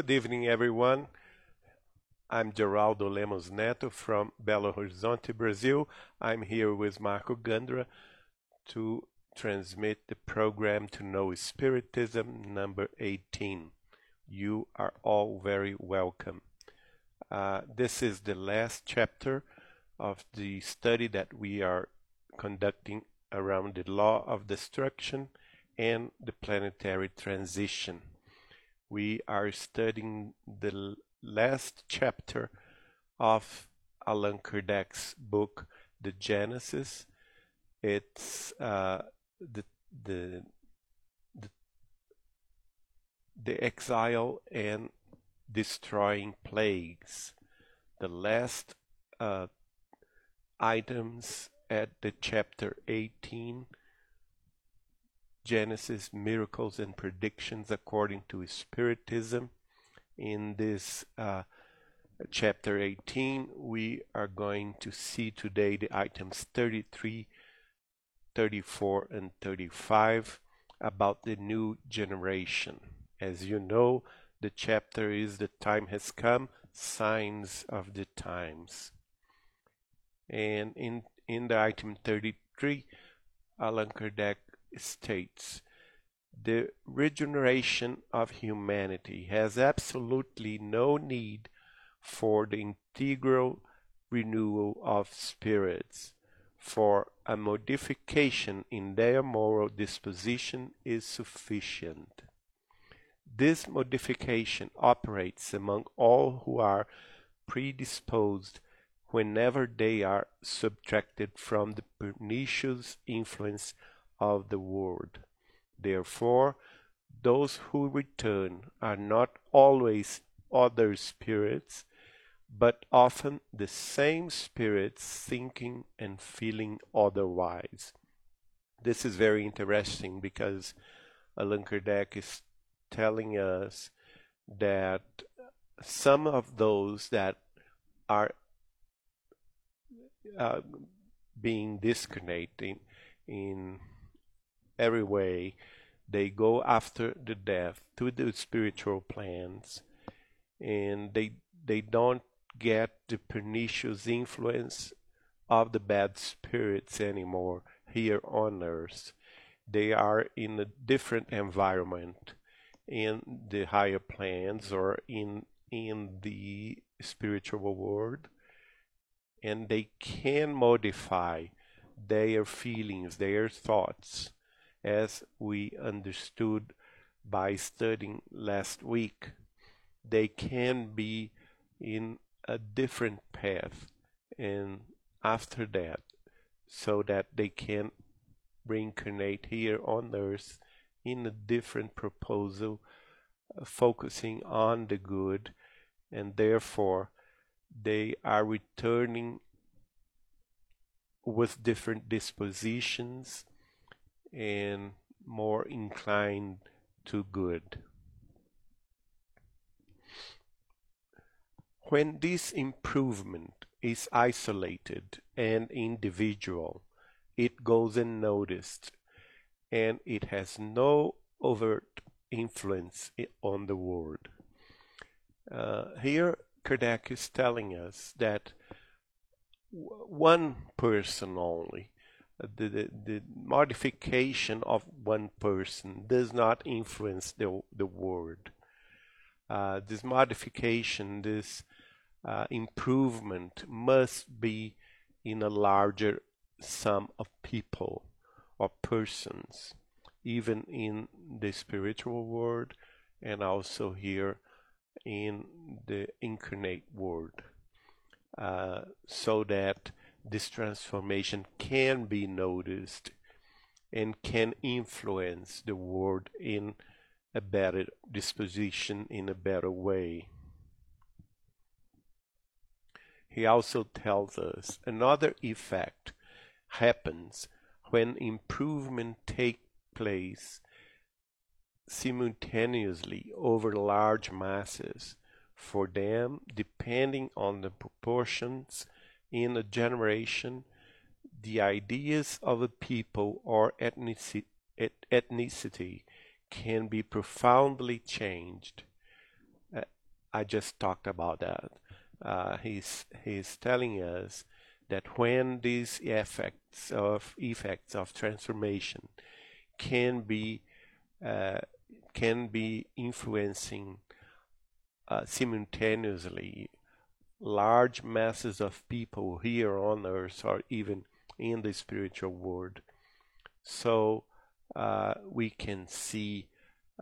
Good evening, everyone. I'm Geraldo Lemos Neto from Belo Horizonte, Brazil. I'm here with Marco Gandra to transmit the program to know Spiritism number 18. You are all very welcome. Uh, this is the last chapter of the study that we are conducting around the law of destruction and the planetary transition. We are studying the last chapter of Allan Kardec's book, The Genesis. It's uh, the, the the the exile and destroying plagues. The last uh, items at the chapter 18 Genesis miracles and predictions according to Spiritism. In this uh, chapter 18, we are going to see today the items 33, 34, and 35 about the new generation. As you know, the chapter is The Time Has Come, Signs of the Times. And in, in the item 33, Allan Kardec states the regeneration of humanity has absolutely no need for the integral renewal of spirits, for a modification in their moral disposition is sufficient. This modification operates among all who are predisposed whenever they are subtracted from the pernicious influence of the world. Therefore, those who return are not always other spirits, but often the same spirits thinking and feeling otherwise. This is very interesting because Allan Kardec is telling us that some of those that are uh, being discriminating in every way. They go after the death to the spiritual plans, and they they don't get the pernicious influence of the bad spirits anymore here on earth. They are in a different environment in the higher plans or in in the spiritual world and they can modify their feelings, their thoughts as we understood by studying last week, they can be in a different path and after that so that they can reincarnate here on earth in a different proposal uh, focusing on the good and therefore they are returning with different dispositions and more inclined to good. When this improvement is isolated and individual, it goes unnoticed and it has no overt influence on the world. Uh, here, Kardec is telling us that one person only the, the, the modification of one person does not influence the, the world. Uh, this modification, this uh, improvement must be in a larger sum of people or persons, even in the spiritual world and also here in the incarnate world, uh, so that this transformation can be noticed and can influence the world in a better disposition, in a better way. He also tells us another effect happens when improvement take place simultaneously over large masses. For them, depending on the proportions in a generation, the ideas of a people or ethnicity, ethnicity can be profoundly changed. Uh, I just talked about that. Uh, he's he's telling us that when these effects of effects of transformation can be uh, can be influencing uh, simultaneously large masses of people here on earth or even in the spiritual world. So uh, we can see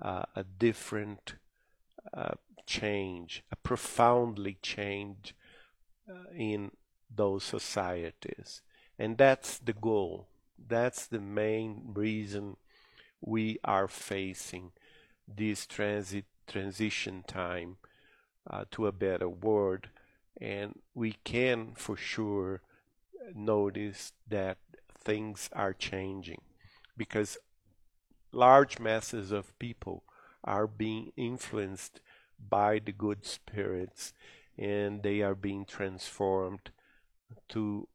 uh, a different uh, change, a profoundly change uh, in those societies. And that's the goal. That's the main reason we are facing this transit transition time uh, to a better world and we can for sure notice that things are changing because large masses of people are being influenced by the good spirits and they are being transformed to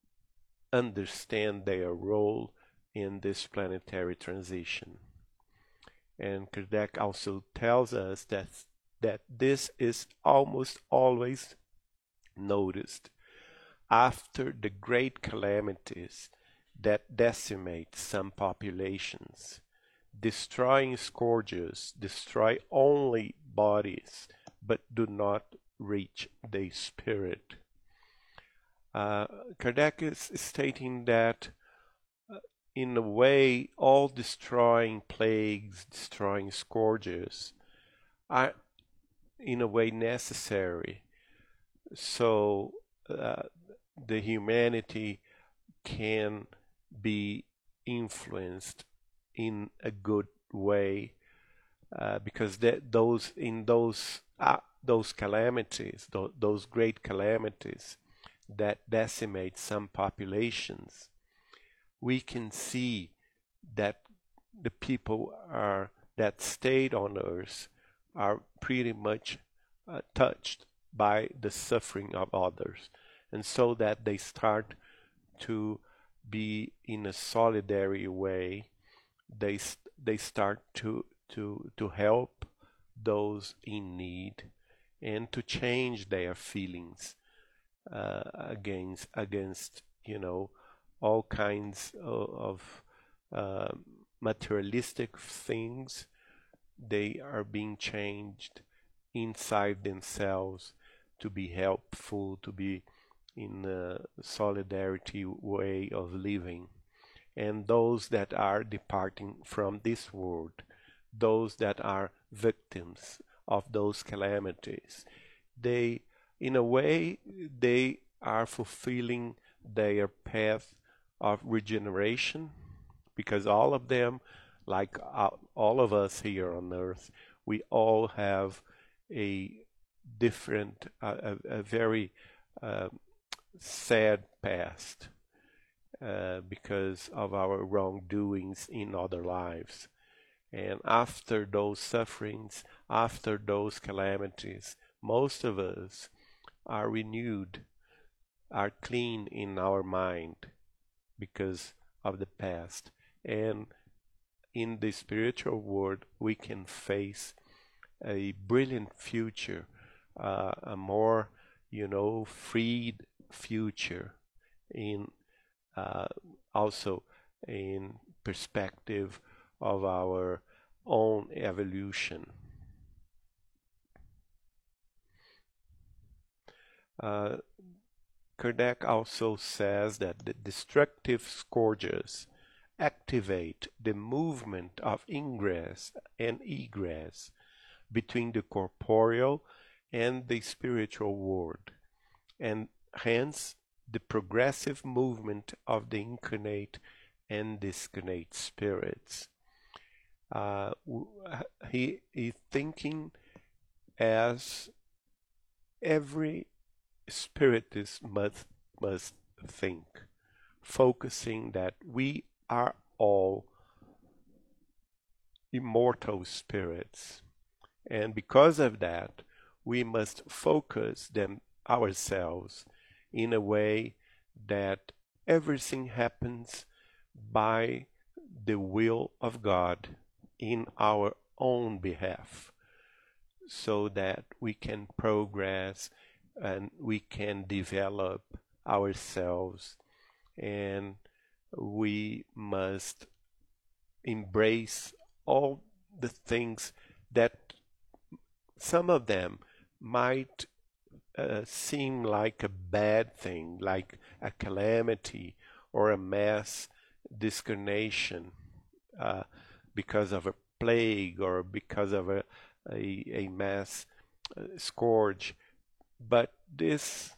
understand their role in this planetary transition. And Kardec also tells us that that this is almost always noticed after the great calamities that decimate some populations. Destroying scourges destroy only bodies, but do not reach the spirit. Uh, Kardec is stating that uh, in a way, all destroying plagues, destroying scourges are in a way necessary so uh, the humanity can be influenced in a good way uh, because that those in those uh, those calamities th- those great calamities that decimate some populations we can see that the people are that stayed on earth are pretty much uh, touched by the suffering of others, and so that they start to be in a solidary way. They they start to to to help those in need and to change their feelings uh, against against you know all kinds of, of uh, materialistic things. They are being changed inside themselves to be helpful, to be in a solidarity way of living. And those that are departing from this world, those that are victims of those calamities, they, in a way, they are fulfilling their path of regeneration because all of them, like all of us here on earth, we all have a different, uh, a, a, very uh, sad past uh, because of our wrongdoings in other lives. And after those sufferings, after those calamities, most of us are renewed, are clean in our mind because of the past. And in the spiritual world, we can face a brilliant future a more, you know, freed future in uh, also in perspective of our own evolution. Uh, Kardec also says that the destructive scourges activate the movement of ingress and egress between the corporeal and the spiritual world, and hence the progressive movement of the incarnate and discarnate spirits. Uh, he is thinking as every spiritist must must think, focusing that we are all immortal spirits, and because of that, we must focus them ourselves in a way that everything happens by the will of God in our own behalf. so that we can progress and we can develop ourselves and we must embrace all the things that some of them might uh, seem like a bad thing, like a calamity or a mass discarnation uh, because of a plague or because of a, a, a mass uh, scourge. But this,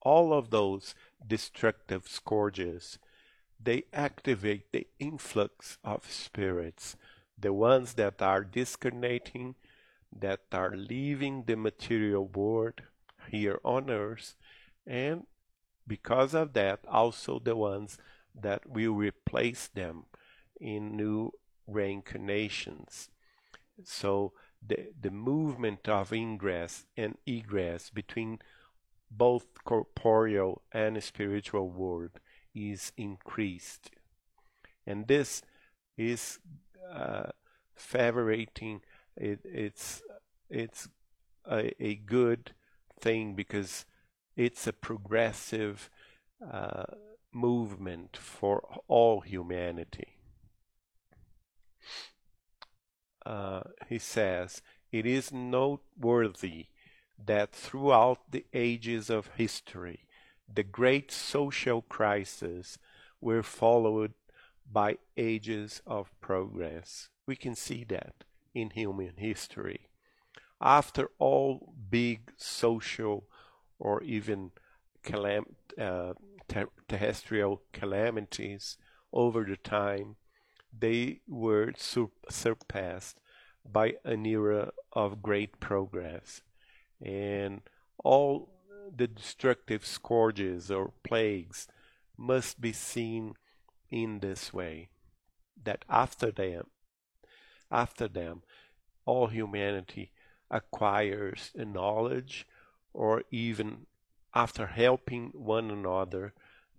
all of those destructive scourges, they activate the influx of spirits, the ones that are discarnating, that are leaving the material world here on earth, and because of that, also the ones that will replace them in new reincarnations. So the, the movement of ingress and egress between both corporeal and spiritual world is increased. And this is uh, it, it's it's a, a, good thing because it's a progressive uh, movement for all humanity. Uh, he says, it is noteworthy that throughout the ages of history, the great social crises were followed by ages of progress. We can see that in human history. After all big social or even calam- uh, ter- terrestrial calamities over the time, they were sur- surpassed by an era of great progress. And all the destructive scourges or plagues must be seen in this way that after them after them. All humanity acquires a knowledge or even after helping one another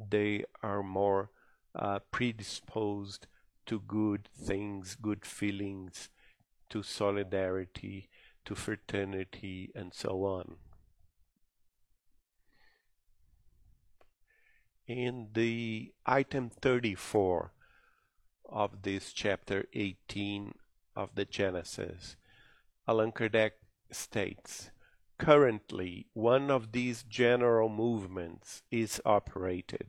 they are more uh, predisposed to good things good feelings to solidarity to fraternity and so on. In the item 34 of this chapter 18 of the Genesis, Allan Kardec states, currently one of these general movements is operated,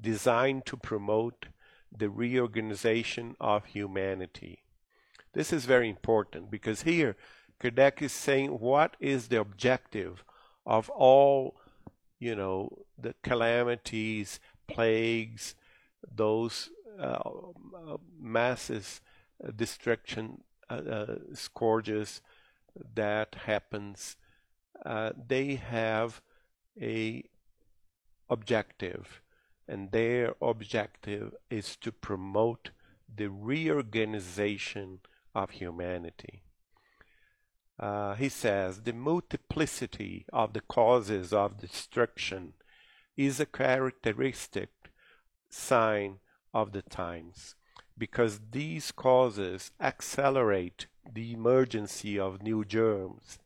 designed to promote the reorganization of humanity. This is very important because here Kardec is saying what is the objective of all you know, the calamities, plagues, those uh, masses, destruction, uh, uh, scourges that happens, uh, they have a objective, and their objective is to promote the reorganization of humanity. Uh, he says the multiplicity of the causes of destruction is a characteristic sign of the times because these causes accelerate the emergency of new germs.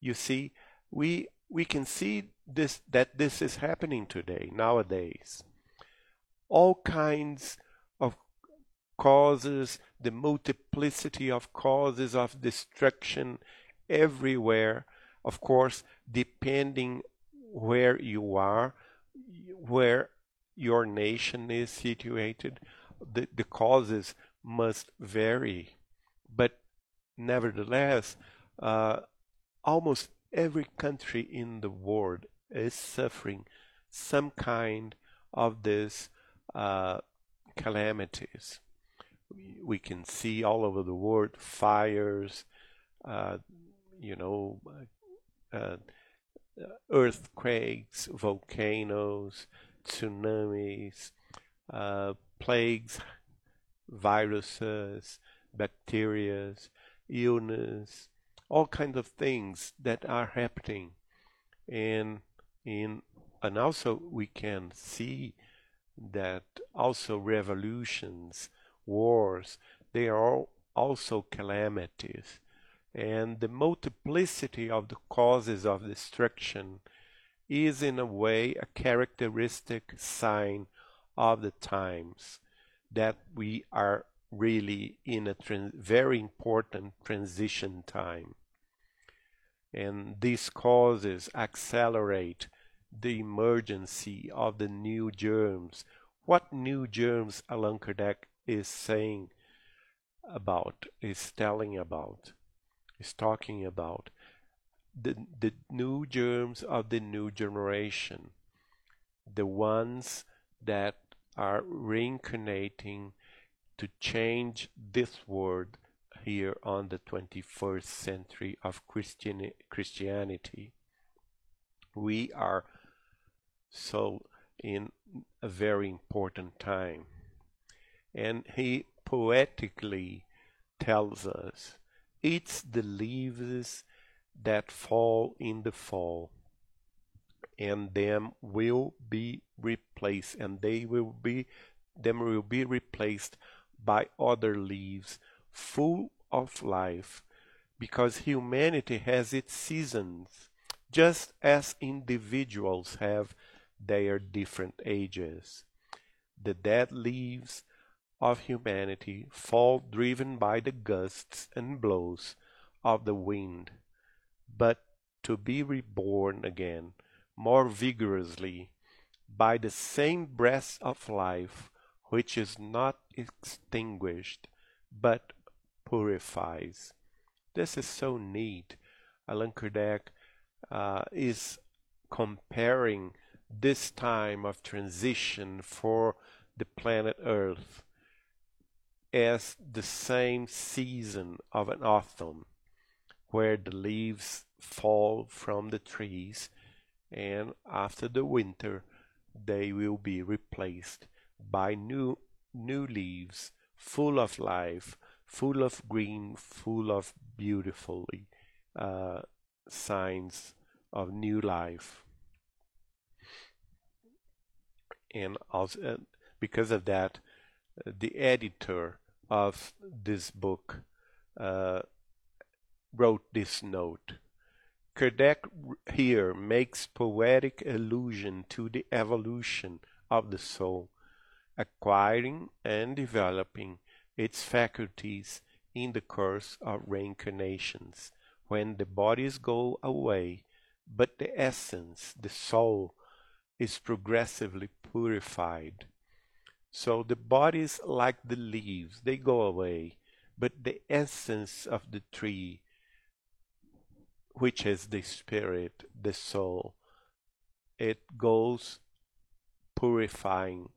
You see, we we can see this that this is happening today nowadays. All kinds of causes, the multiplicity of causes of destruction everywhere, of course, depending where you are, where your nation is situated, the, the causes must vary. But nevertheless, uh, almost every country in the world is suffering some kind of this uh, calamities we can see all over the world fires, uh, you know, uh, earthquakes, volcanoes, tsunamis, uh, plagues, viruses, bacteria, illness, all kinds of things that are happening, and in and also we can see that also revolutions wars, they are also calamities. And the multiplicity of the causes of destruction is in a way a characteristic sign of the times that we are really in a very important transition time. And these causes accelerate the emergency of the new germs. What new germs Allan Kardec is saying about, is telling about, is talking about the, the new germs of the new generation, the ones that are reincarnating to change this world here on the 21st century of Christian, Christianity. We are so in a very important time. And he poetically tells us it's the leaves that fall in the fall and them will be replaced and they will be them will be replaced by other leaves full of life because humanity has its seasons just as individuals have their different ages. The dead leaves of humanity fall driven by the gusts and blows of the wind. But to be reborn again more vigorously by the same breath of life which is not extinguished but purifies. This is so neat. Allan Kardec uh, is comparing this time of transition for the planet Earth as the same season of an autumn where the leaves fall from the trees and after the winter they will be replaced by new new leaves full of life full of green full of beautifully uh, signs of new life and also uh, because of that the editor of this book uh, wrote this note. Kardec here makes poetic allusion to the evolution of the soul, acquiring and developing its faculties in the course of reincarnations, when the bodies go away, but the essence, the soul, is progressively purified. So the bodies, like the leaves, they go away, but the essence of the tree which is the spirit, the soul. It goes purifying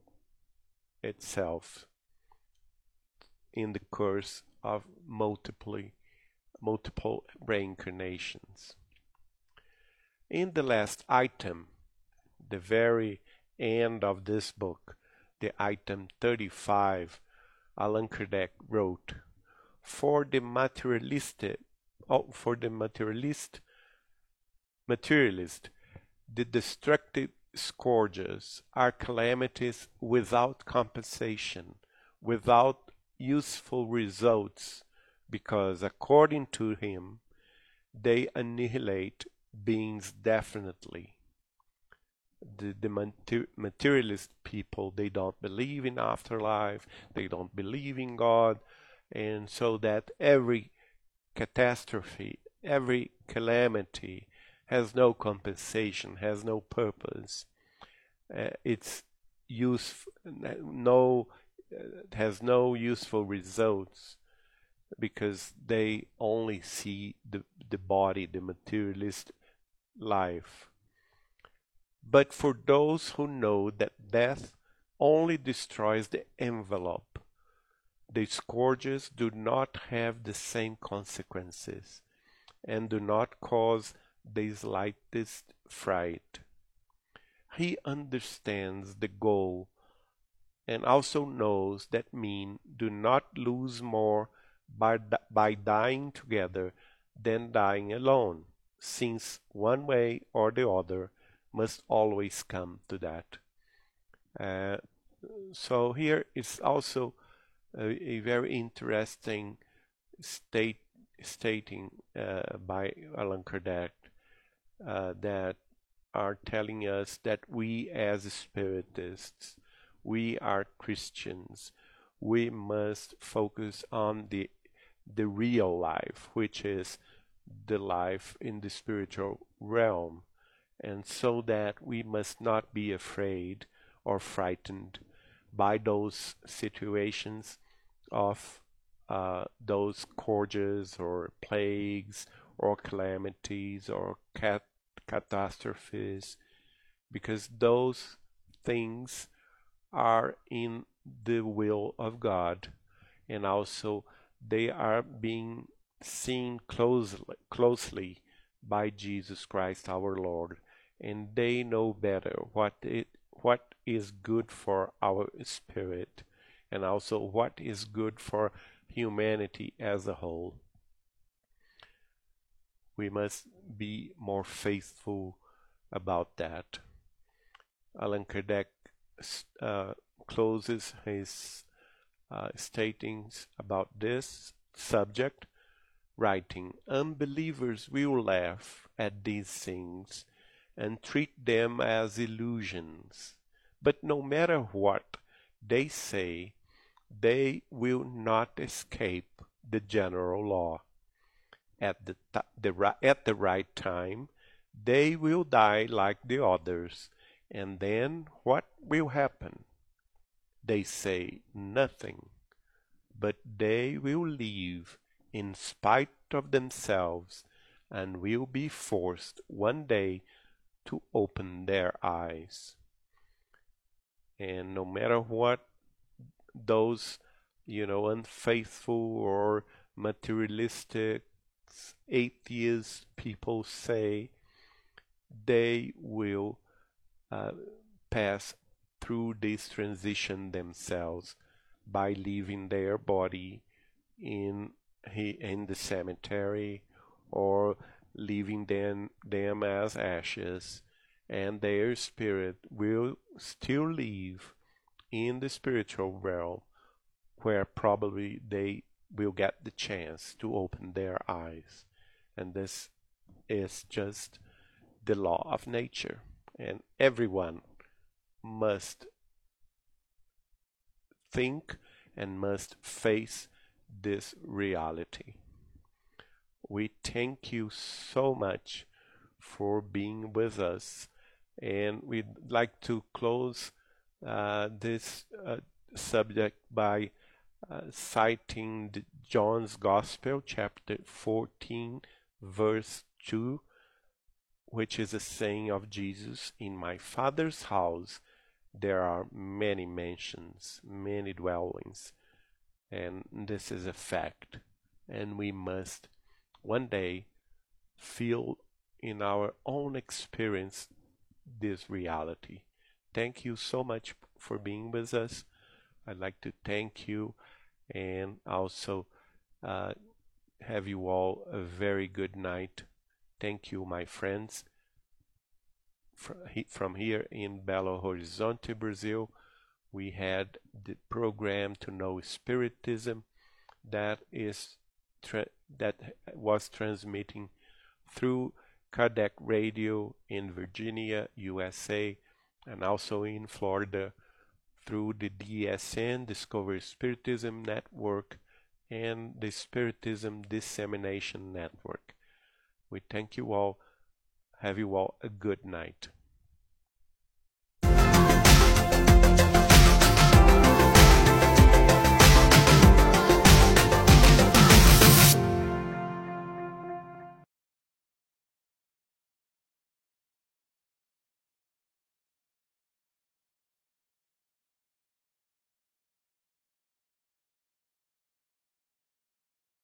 itself in the course of multiple, multiple reincarnations. In the last item, the very end of this book, the item 35, Allan Kardec wrote, For the materialistic Oh, for the materialist, materialist, the destructive scourges are calamities without compensation, without useful results, because according to him, they annihilate beings definitely. The, the materialist people, they don't believe in afterlife, they don't believe in God, and so that every catastrophe, every calamity has no compensation, has no purpose. Uh, it's use no uh, has no useful results because they only see the the body, the materialist life. But for those who know that death only destroys the envelope the scourges do not have the same consequences and do not cause the slightest fright. He understands the goal and also knows that men do not lose more by, by dying together than dying alone, since one way or the other must always come to that. Uh, so here is also a, a very interesting state stating uh, by Allan Kardec uh, that are telling us that we as spiritists, we are Christians, we must focus on the the real life, which is the life in the spiritual realm, and so that we must not be afraid or frightened by those situations of uh, those scourges or plagues or calamities or cat catastrophes because those things are in the will of God and also they are being seen closely, closely by Jesus Christ our Lord and they know better what it what is good for our spirit and also what is good for humanity as a whole. We must be more faithful about that. Allan Kardec uh, closes his uh, about this subject, writing, Unbelievers will laugh at these things and treat them as illusions. But no matter what they say, they will not escape the general law. At the, the, at the right time, they will die like the others. And then what will happen? They say nothing, but they will live in spite of themselves and will be forced one day to open their eyes. And no matter what those, you know, unfaithful or materialistic atheist people say, they will uh, pass through this transition themselves by leaving their body in in the cemetery or leaving them, them as ashes and their spirit will still live in the spiritual realm where probably they will get the chance to open their eyes. And this is just the law of nature. And everyone must think and must face this reality. We thank you so much for being with us and we'd like to close uh, this uh, subject by uh, citing John's Gospel, chapter 14, verse 2, which is a saying of Jesus In my Father's house there are many mansions, many dwellings, and this is a fact, and we must one day feel in our own experience this reality. Thank you so much for being with us. I'd like to thank you and also uh, have you all a very good night. Thank you, my friends. From here in Belo Horizonte, Brazil, we had the program to know Spiritism that is that was transmitting through Kardec Radio in Virginia, USA, and also in Florida through the DSN, Discovery Spiritism Network, and the Spiritism Dissemination Network. We thank you all. Have you all a good night.